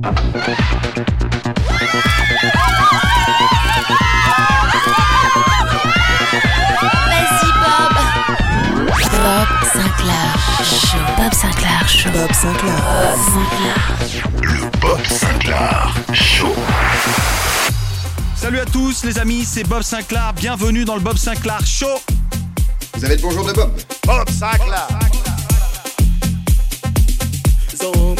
Bob. Bob Sinclair Show. Bob Sinclair Show. Bob Sinclair. Bob Sinclair Show. Salut à tous les amis, c'est Bob Sinclair. Bienvenue dans le Bob Sinclair Show. Vous avez le bonjour de Bob Bob Sinclair. Zomi camarade,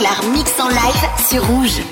Sinclair mix en live sur Rouge.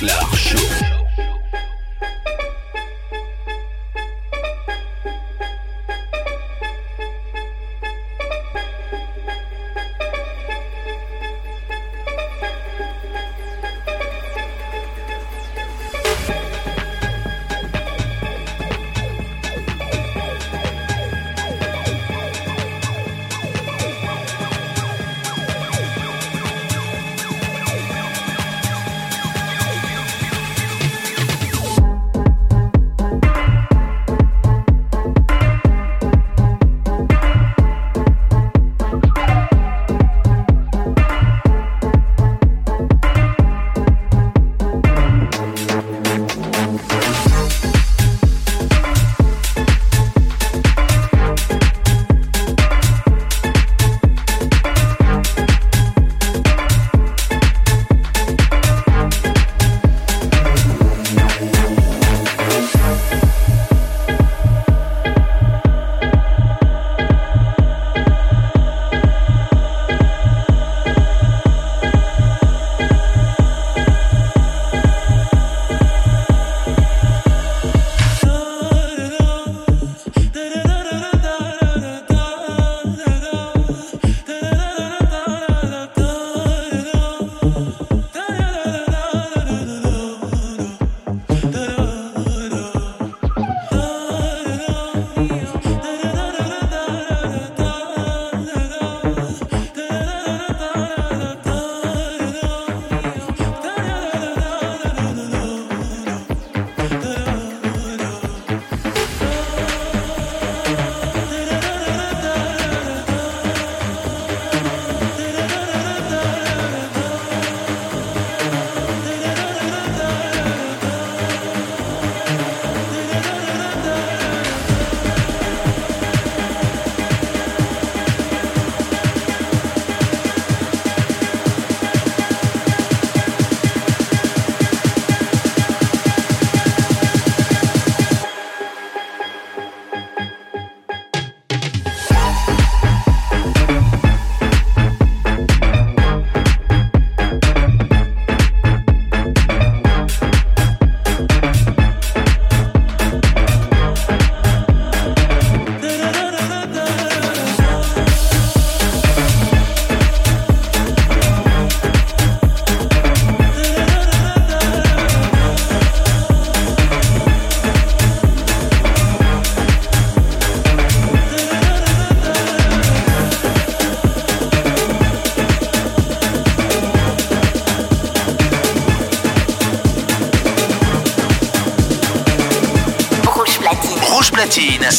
Sinclair Show.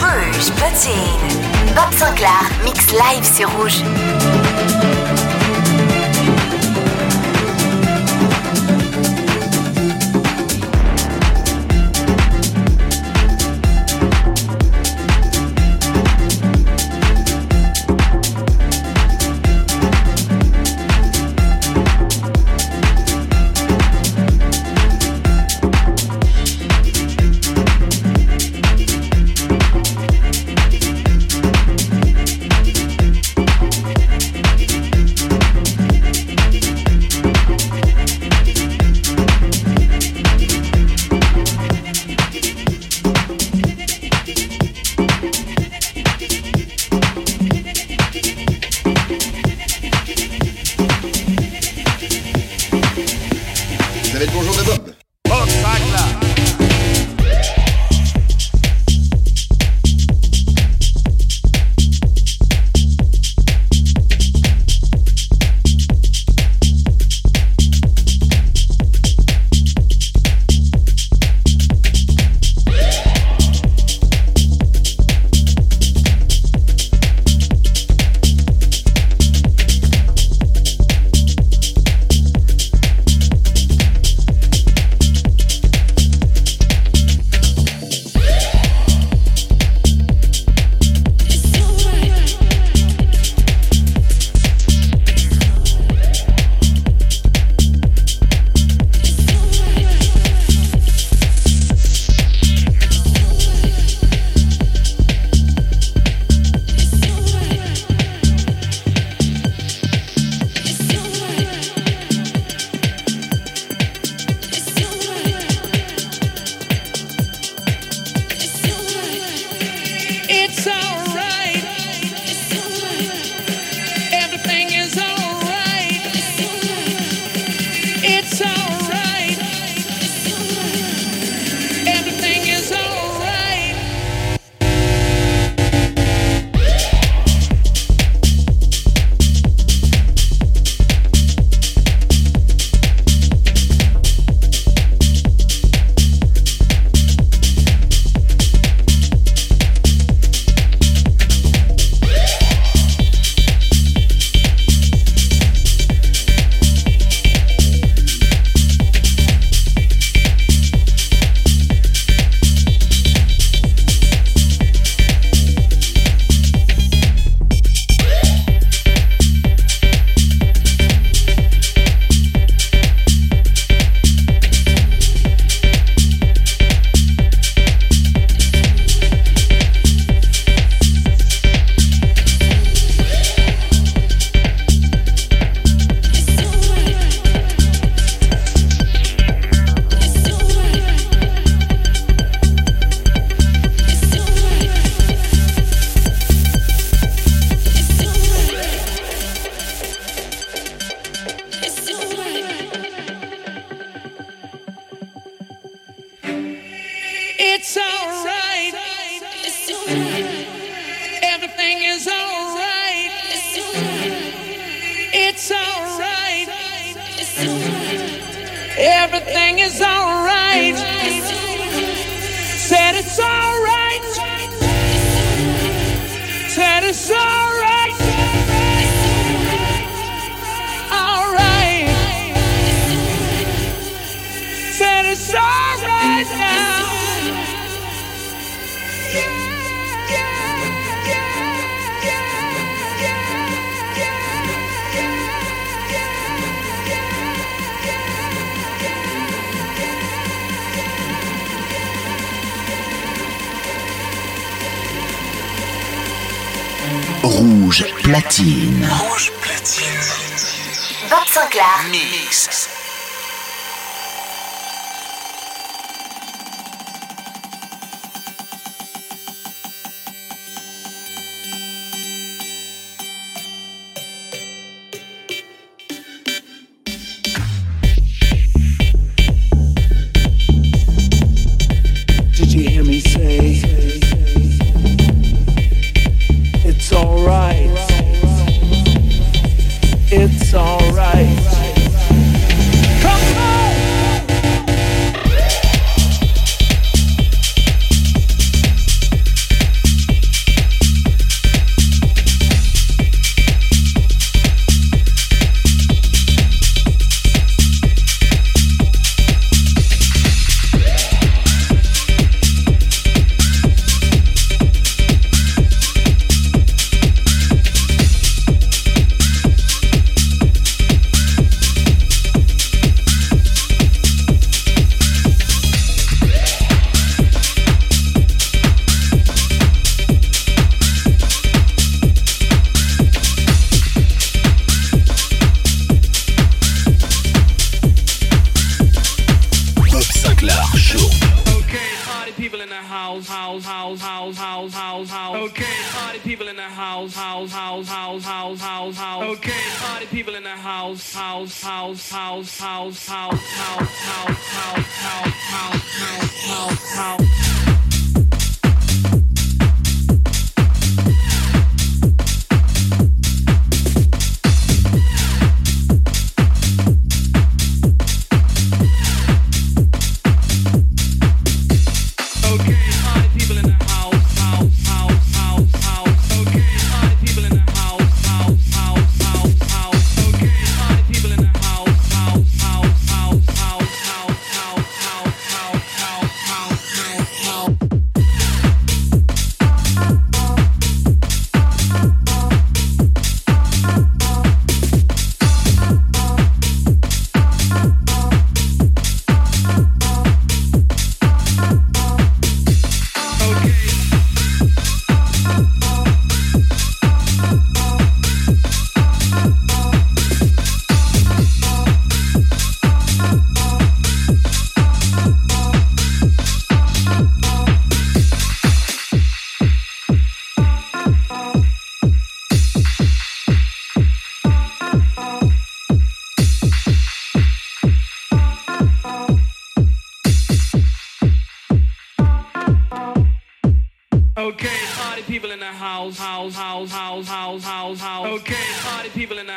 Rouge Platine. Bob Sinclair, mix live sur Rouge. Rouge platine. Rouge platine. Bob Sinclair. Mix. people in the house, house, house, house, house, house, house. Okay. Party people in the house, house, house, house, house, house, house. Okay. Party people in the house, house, house, house, house, house, house, house, house, house, house, house, house, house.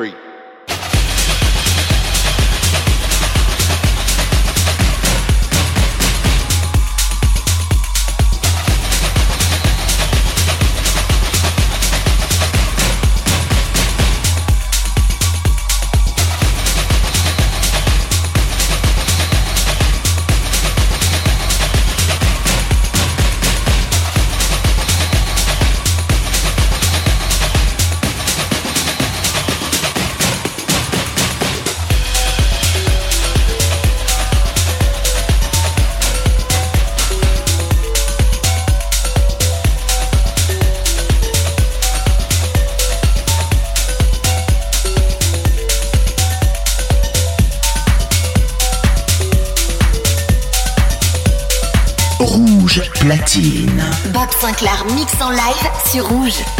three. Sinclair mix en live sur Rouge. Rouge